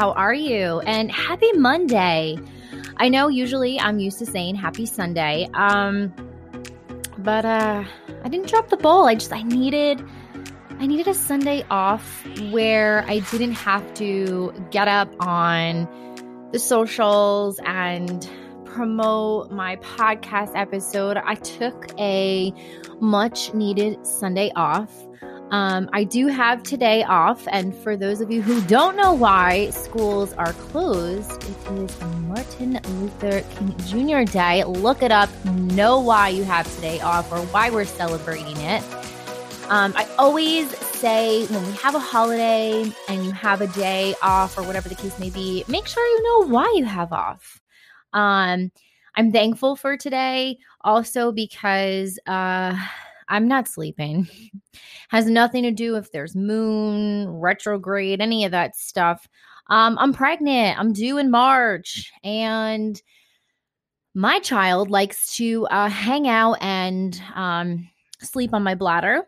How are you? And happy Monday. I know usually I'm used to saying happy Sunday. Um but uh I didn't drop the ball. I just I needed I needed a Sunday off where I didn't have to get up on the socials and promote my podcast episode. I took a much needed Sunday off. Um, I do have today off, and for those of you who don't know why schools are closed, it is Martin Luther King Jr. Day. Look it up, know why you have today off or why we're celebrating it. Um, I always say when we have a holiday and you have a day off or whatever the case may be, make sure you know why you have off. Um, I'm thankful for today also because uh, I'm not sleeping. Has nothing to do if there's moon, retrograde, any of that stuff. Um, I'm pregnant. I'm due in March. And my child likes to uh, hang out and um, sleep on my bladder.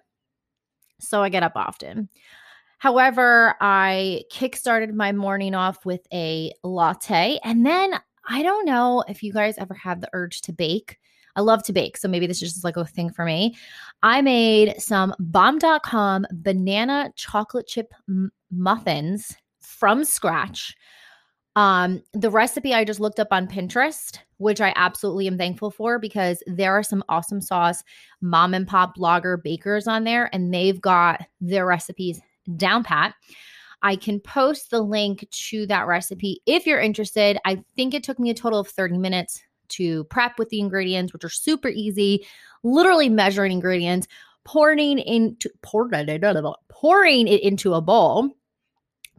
So I get up often. However, I kickstarted my morning off with a latte. And then I don't know if you guys ever have the urge to bake. I love to bake, so maybe this is just like a thing for me. I made some bomb.com banana chocolate chip m- muffins from scratch. Um, the recipe I just looked up on Pinterest, which I absolutely am thankful for because there are some awesome sauce mom and pop blogger bakers on there, and they've got their recipes down pat. I can post the link to that recipe if you're interested. I think it took me a total of 30 minutes to prep with the ingredients, which are super easy, literally measuring ingredients, pouring into pouring it into a bowl,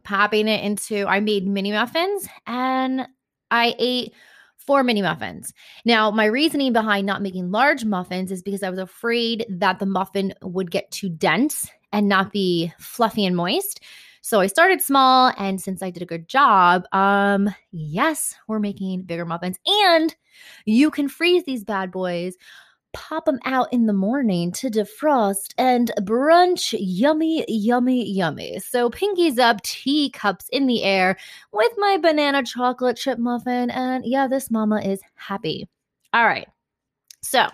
popping it into I made mini muffins and I ate four mini muffins. Now, my reasoning behind not making large muffins is because I was afraid that the muffin would get too dense and not be fluffy and moist. So I started small and since I did a good job, um yes, we're making bigger muffins and you can freeze these bad boys pop them out in the morning to defrost and brunch yummy, yummy, yummy. So, pinkies up, teacups in the air with my banana chocolate chip muffin. And yeah, this mama is happy. All right. So,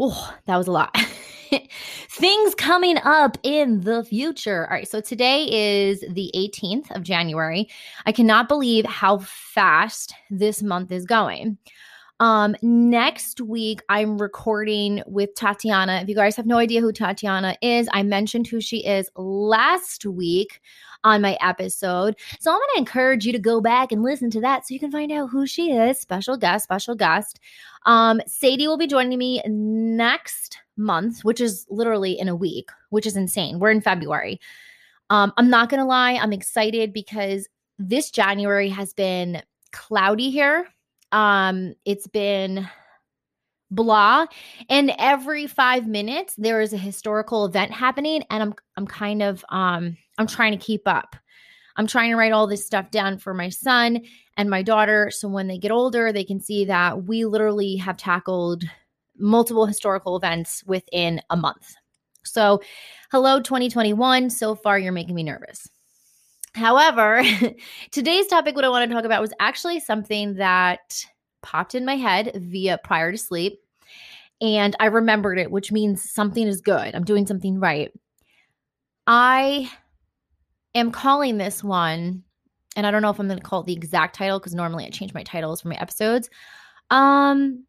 oh, that was a lot. Things coming up in the future. All right, so today is the 18th of January. I cannot believe how fast this month is going. Um, next week, I'm recording with Tatiana. If you guys have no idea who Tatiana is, I mentioned who she is last week on my episode. So I'm going to encourage you to go back and listen to that so you can find out who she is. Special guest, special guest. Um, Sadie will be joining me next month, which is literally in a week, which is insane. We're in February. Um, I'm not going to lie, I'm excited because this January has been cloudy here. Um, it's been blah and every 5 minutes there is a historical event happening and I'm I'm kind of um I'm trying to keep up. I'm trying to write all this stuff down for my son and my daughter so when they get older they can see that we literally have tackled multiple historical events within a month. So, hello 2021, so far you're making me nervous. However, today's topic, what I want to talk about was actually something that popped in my head via prior to sleep. And I remembered it, which means something is good. I'm doing something right. I am calling this one, and I don't know if I'm going to call it the exact title because normally I change my titles for my episodes. Um,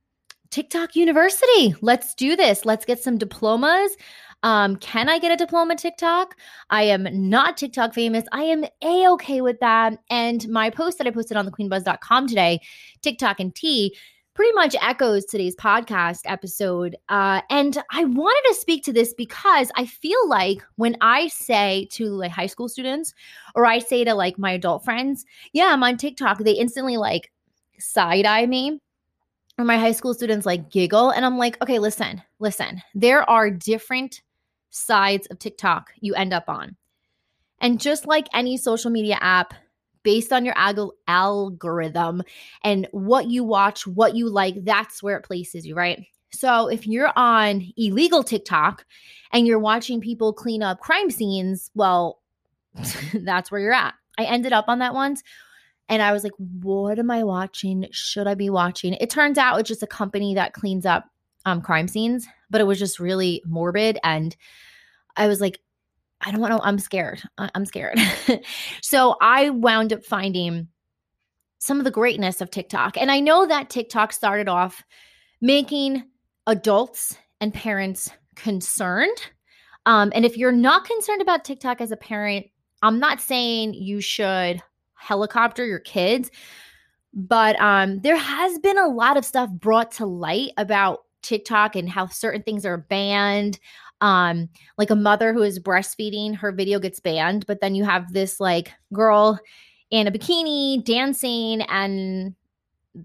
TikTok University. Let's do this. Let's get some diplomas. Um, can I get a diploma TikTok? I am not TikTok famous. I am a okay with that. And my post that I posted on thequeenbuzz.com today, TikTok and tea, pretty much echoes today's podcast episode. Uh, and I wanted to speak to this because I feel like when I say to like high school students, or I say to like my adult friends, yeah, I'm on TikTok, they instantly like side eye me or my high school students like giggle and i'm like okay listen listen there are different sides of TikTok you end up on. And just like any social media app, based on your ag- algorithm and what you watch, what you like, that's where it places you, right? So if you're on illegal TikTok and you're watching people clean up crime scenes, well, that's where you're at. I ended up on that once and I was like, what am I watching? Should I be watching? It turns out it's just a company that cleans up um, crime scenes, but it was just really morbid. And I was like, I don't want to, I'm scared. I'm scared. so I wound up finding some of the greatness of TikTok. And I know that TikTok started off making adults and parents concerned. Um, and if you're not concerned about TikTok as a parent, I'm not saying you should helicopter your kids, but um, there has been a lot of stuff brought to light about TikTok and how certain things are banned. Um, like a mother who is breastfeeding, her video gets banned, but then you have this like girl in a bikini dancing, and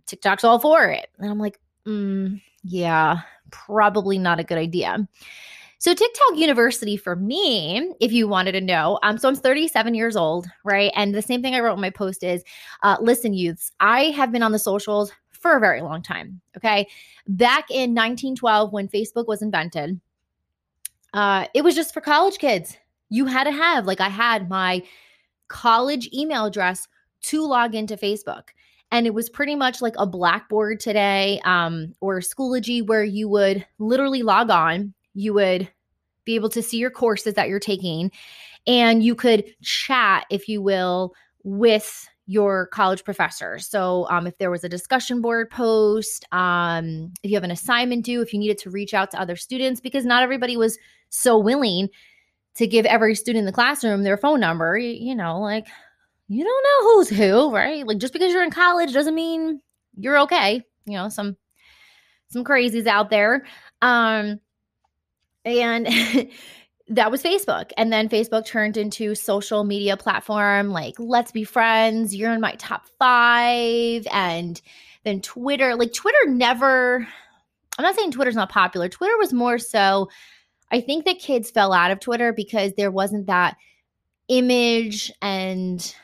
TikTok's all for it. And I'm like, mm, yeah, probably not a good idea. So TikTok University for me, if you wanted to know, um, so I'm 37 years old, right? And the same thing I wrote in my post is, uh, listen, youths, I have been on the socials for a very long time. Okay, back in 1912 when Facebook was invented, uh, it was just for college kids. You had to have, like, I had my college email address to log into Facebook and it was pretty much like a blackboard today um, or schoology where you would literally log on you would be able to see your courses that you're taking and you could chat, if you will, with your college professor. So, um, if there was a discussion board post, um, if you have an assignment due, if you needed to reach out to other students, because not everybody was so willing to give every student in the classroom their phone number, you, you know, like you don't know who's who, right? Like just because you're in college doesn't mean you're okay. You know, some some crazies out there. Um, and that was Facebook. And then Facebook turned into social media platform like let's be friends, you're in my top 5 and then Twitter, like Twitter never I'm not saying Twitter's not popular. Twitter was more so I think that kids fell out of Twitter because there wasn't that image and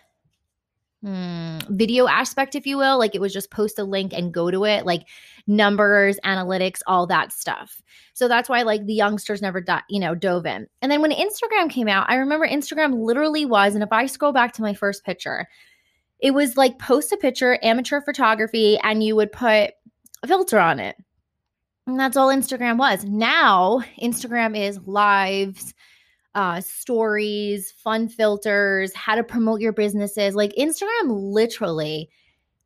hmm, video aspect, if you will. Like it was just post a link and go to it, like numbers, analytics, all that stuff. So that's why like the youngsters never, di- you know, dove in. And then when Instagram came out, I remember Instagram literally was, and if I scroll back to my first picture, it was like post a picture, amateur photography, and you would put a filter on it. And that's all Instagram was. Now, Instagram is lives, uh, stories, fun filters, how to promote your businesses. Like Instagram literally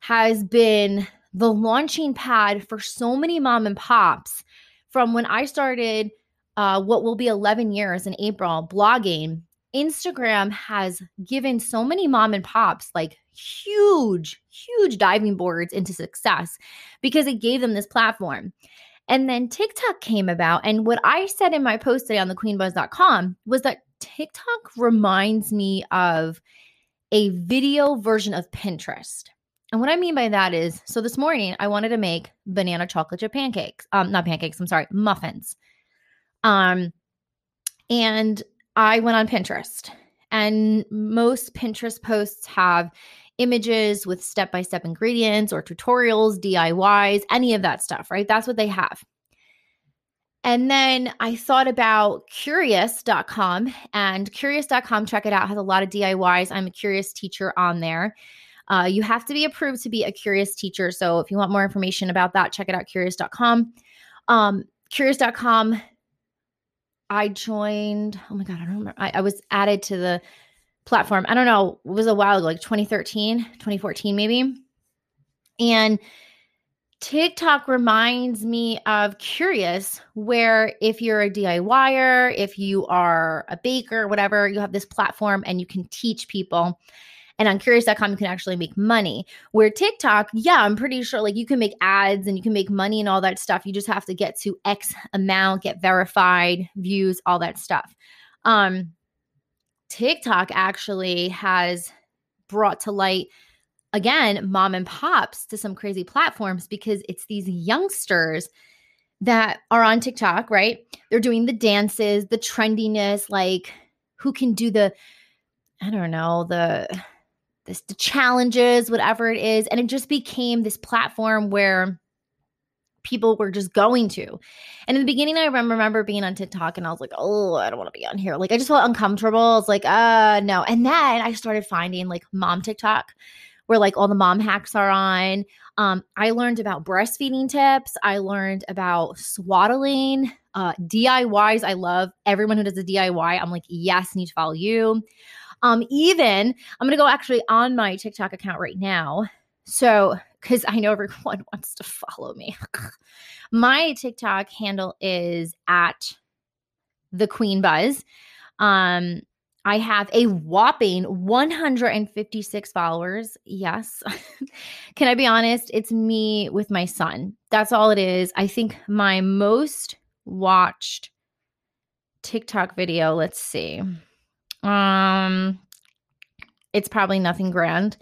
has been the launching pad for so many mom and pops from when I started uh, what will be 11 years in April blogging. Instagram has given so many mom and pops like huge, huge diving boards into success because it gave them this platform. And then TikTok came about. And what I said in my post today on thequeenbuzz.com was that TikTok reminds me of a video version of Pinterest. And what I mean by that is so this morning I wanted to make banana chocolate chip pancakes. Um, not pancakes, I'm sorry, muffins. Um, and I went on Pinterest. And most Pinterest posts have images with step by step ingredients or tutorials, DIYs, any of that stuff, right? That's what they have. And then I thought about curious.com and curious.com, check it out, has a lot of DIYs. I'm a curious teacher on there. Uh, you have to be approved to be a curious teacher. So if you want more information about that, check it out, curious.com. Um, curious.com, I joined, oh my God, I don't remember. I, I was added to the platform. I don't know, it was a while ago, like 2013, 2014, maybe. And TikTok reminds me of Curious, where if you're a DIYer, if you are a baker, whatever, you have this platform and you can teach people. And on curious.com, you can actually make money. Where TikTok, yeah, I'm pretty sure like you can make ads and you can make money and all that stuff. You just have to get to X amount, get verified, views, all that stuff. Um, TikTok actually has brought to light again mom and pops to some crazy platforms because it's these youngsters that are on TikTok, right? They're doing the dances, the trendiness, like who can do the I don't know, the this the challenges, whatever it is, and it just became this platform where people were just going to. And in the beginning, I remember being on TikTok and I was like, oh, I don't want to be on here. Like, I just felt uncomfortable. It's like, uh, no. And then I started finding like mom TikTok where like all the mom hacks are on. Um, I learned about breastfeeding tips. I learned about swaddling, uh, DIYs. I love everyone who does a DIY. I'm like, yes, need to follow you. Um, even I'm gonna go actually on my TikTok account right now. So, because I know everyone wants to follow me. my TikTok handle is at the Queen Buzz. Um, I have a whopping 156 followers. Yes. Can I be honest? It's me with my son. That's all it is. I think my most watched TikTok video, let's see. Um it's probably nothing grand.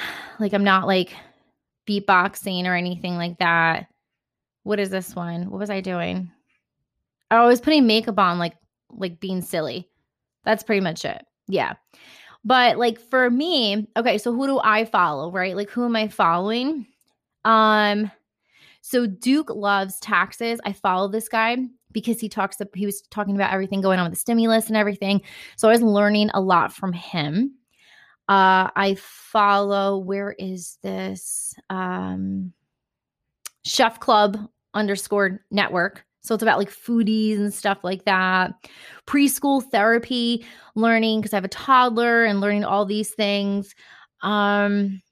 Like I'm not like beatboxing or anything like that. What is this one? What was I doing? Oh, I was putting makeup on like like being silly. That's pretty much it. Yeah. But like for me, okay, so who do I follow, right? Like who am I following? Um so Duke loves taxes. I follow this guy because he talks he was talking about everything going on with the stimulus and everything. So I was learning a lot from him. Uh I follow where is this um Chef Club underscore network. So it's about like foodies and stuff like that. Preschool therapy, learning because I have a toddler and learning all these things. Um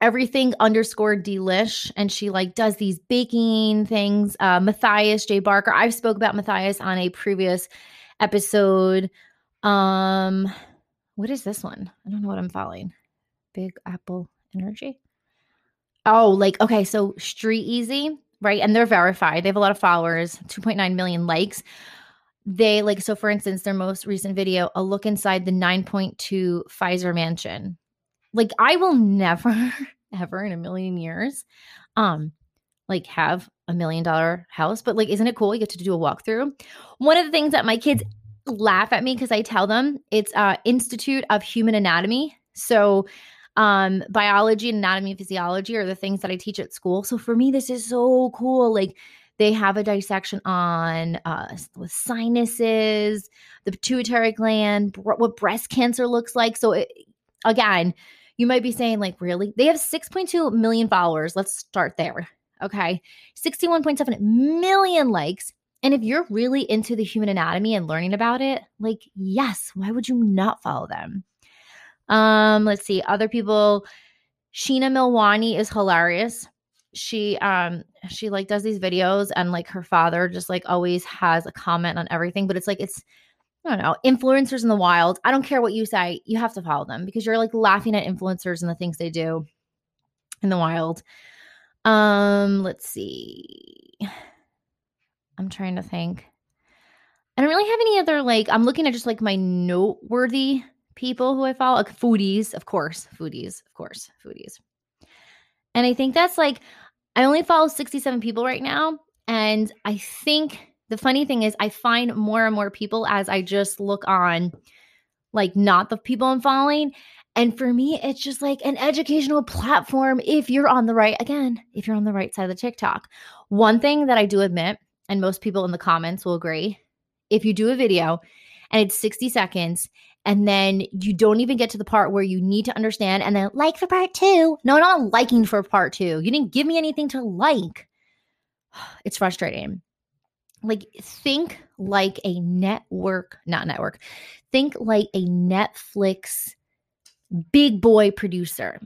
everything underscore delish and she like does these baking things uh matthias j barker i've spoke about matthias on a previous episode um what is this one i don't know what i'm following big apple energy oh like okay so street easy right? And they're verified. They have a lot of followers, 2.9 million likes. They like, so for instance, their most recent video, a look inside the 9.2 Pfizer mansion. Like, I will never, ever in a million years, um, like have a million dollar house, but like, isn't it cool? You get to do a walkthrough. One of the things that my kids laugh at me because I tell them it's uh Institute of Human Anatomy. So um, biology and anatomy and physiology are the things that I teach at school. So for me, this is so cool. Like they have a dissection on uh, with sinuses, the pituitary gland, br- what breast cancer looks like. So it, again, you might be saying like, really? They have 6.2 million followers. Let's start there. Okay, 61.7 million likes. And if you're really into the human anatomy and learning about it, like, yes, why would you not follow them? Um, let's see, other people. Sheena Melwani is hilarious. She um she like does these videos and like her father just like always has a comment on everything, but it's like it's I don't know, influencers in the wild. I don't care what you say, you have to follow them because you're like laughing at influencers and the things they do in the wild. Um, let's see. I'm trying to think. I don't really have any other like I'm looking at just like my noteworthy people who I follow, like foodies, of course, foodies, of course, foodies. And I think that's like, I only follow 67 people right now. And I think the funny thing is, I find more and more people as I just look on, like, not the people I'm following. And for me, it's just like an educational platform if you're on the right, again, if you're on the right side of the TikTok. One thing that I do admit, and most people in the comments will agree, if you do a video and it's 60 seconds and then you don't even get to the part where you need to understand and then like for part two. No, not liking for part two. You didn't give me anything to like. It's frustrating. Like, think like a network, not network, think like a Netflix big boy producer.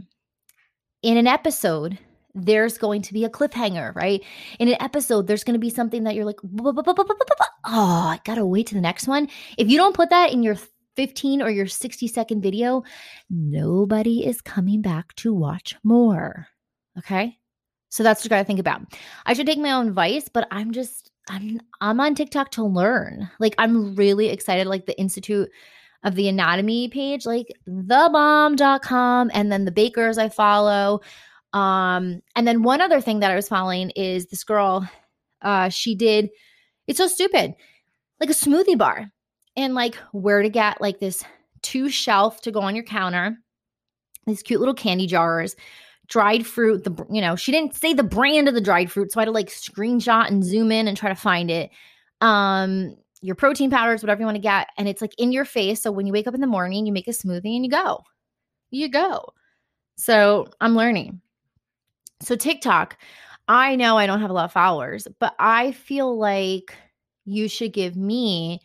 In an episode, there's going to be a cliffhanger, right? In an episode, there's going to be something that you're like, oh, I gotta wait to the next one. If you don't put that in your 15 or your 60 second video, nobody is coming back to watch more. Okay. So that's what you got to think about. I should take my own advice, but I'm just, I'm, I'm on TikTok to learn. Like, I'm really excited. Like, the Institute of the Anatomy page, like thebomb.com, and then the bakers I follow. Um, and then one other thing that I was following is this girl, uh, she did, it's so stupid, like a smoothie bar and like where to get like this two shelf to go on your counter, these cute little candy jars, dried fruit. The you know she didn't say the brand of the dried fruit, so I had to like screenshot and zoom in and try to find it. Um, your protein powders, whatever you want to get, and it's like in your face. So when you wake up in the morning, you make a smoothie and you go, you go. So I'm learning. So TikTok, I know I don't have a lot of followers, but I feel like you should give me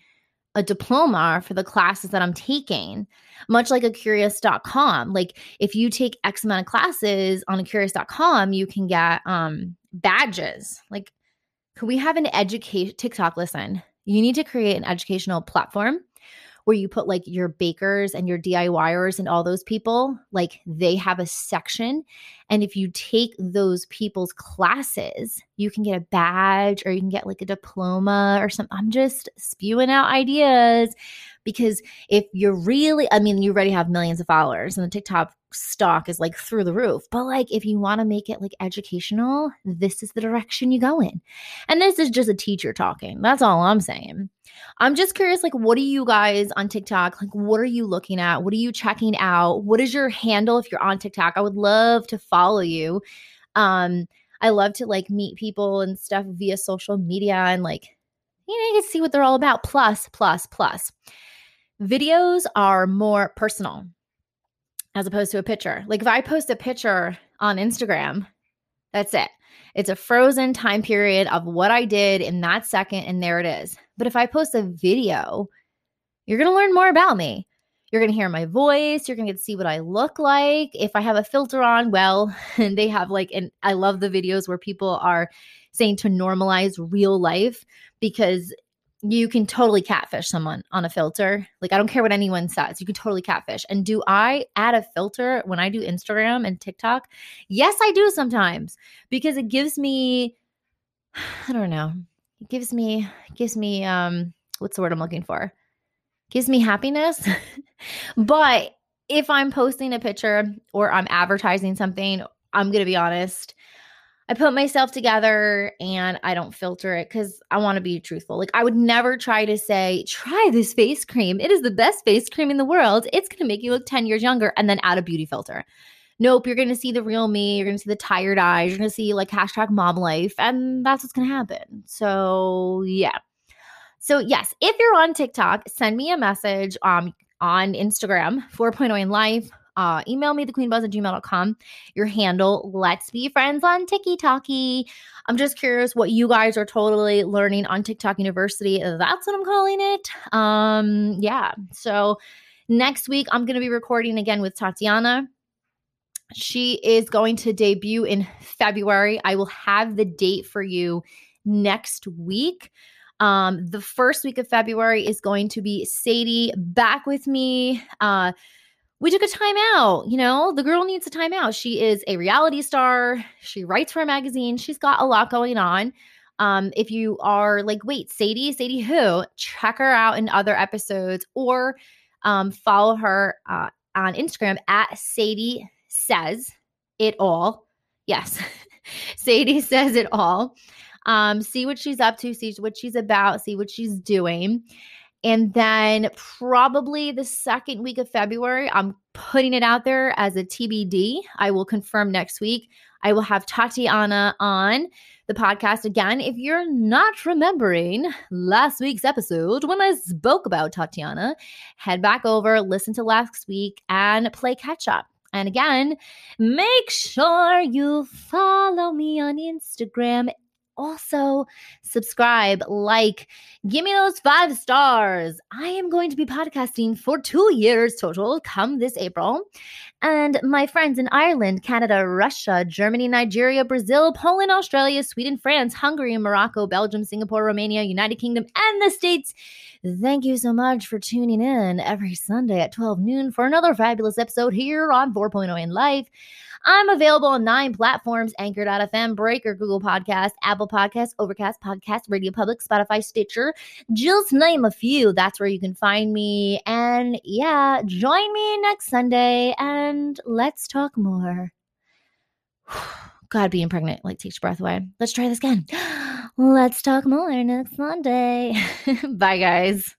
a diploma for the classes that I'm taking, much like a curious.com. Like if you take X amount of classes on a curious.com, you can get um badges. Like could we have an education TikTok listen? You need to create an educational platform where you put like your bakers and your DIYers and all those people, like they have a section. And if you take those people's classes, you can get a badge or you can get like a diploma or something. I'm just spewing out ideas because if you're really, I mean, you already have millions of followers and the TikTok stock is like through the roof. But like if you want to make it like educational, this is the direction you go in. And this is just a teacher talking. That's all I'm saying. I'm just curious like what are you guys on TikTok? Like what are you looking at? What are you checking out? What is your handle if you're on TikTok? I would love to follow you. Um I love to like meet people and stuff via social media and like you know, you can see what they're all about. Plus, plus, plus. Videos are more personal as opposed to a picture. Like if I post a picture on Instagram, that's it. It's a frozen time period of what I did in that second, and there it is. But if I post a video, you're going to learn more about me. You're going to hear my voice. You're going to get to see what I look like. If I have a filter on, well, and they have like, and I love the videos where people are saying to normalize real life because you can totally catfish someone on a filter. Like, I don't care what anyone says, you can totally catfish. And do I add a filter when I do Instagram and TikTok? Yes, I do sometimes because it gives me, I don't know, it gives me, gives me, um, what's the word I'm looking for? Gives me happiness. but if I'm posting a picture or I'm advertising something, I'm going to be honest, I put myself together and I don't filter it because I want to be truthful. Like, I would never try to say, try this face cream. It is the best face cream in the world. It's going to make you look 10 years younger and then add a beauty filter. Nope, you're going to see the real me. You're going to see the tired eyes. You're going to see like hashtag mom life. And that's what's going to happen. So, yeah. So, yes, if you're on TikTok, send me a message um, on Instagram, 4.0 in life uh, email me thequeenbuzz at gmail.com. Your handle, let's be friends on TikTok. I'm just curious what you guys are totally learning on TikTok University. That's what I'm calling it. Um, yeah. So next week, I'm going to be recording again with Tatiana. She is going to debut in February. I will have the date for you next week. Um, the first week of February is going to be Sadie back with me. Uh, we took a time out. You know, the girl needs a time out. She is a reality star. She writes for a magazine. She's got a lot going on. Um, if you are like, wait, Sadie, Sadie who? Check her out in other episodes or um, follow her uh, on Instagram at Sadie Says It All. Yes, Sadie Says It All. Um, see what she's up to, see what she's about, see what she's doing. And then probably the second week of February, I'm putting it out there as a TBD. I will confirm next week. I will have Tatiana on the podcast again. If you're not remembering last week's episode when I spoke about Tatiana, head back over, listen to last week, and play catch up. And again, make sure you follow me on Instagram also subscribe, like, give me those five stars. I am going to be podcasting for two years total come this April. And my friends in Ireland, Canada, Russia, Germany, Nigeria, Brazil, Poland, Australia, Sweden, France, Hungary, Morocco, Belgium, Singapore, Romania, United Kingdom, and the States. Thank you so much for tuning in every Sunday at 12 noon for another fabulous episode here on 4.0 in Life. I'm available on nine platforms Anchor.fm, Breaker, Google Podcast, Apple Podcast, Overcast Podcast, Radio Public, Spotify, Stitcher. Just name a few. That's where you can find me. And yeah, join me next Sunday and let's talk more. God, being pregnant like takes your breath away. Let's try this again. Let's talk more next Monday. Bye, guys.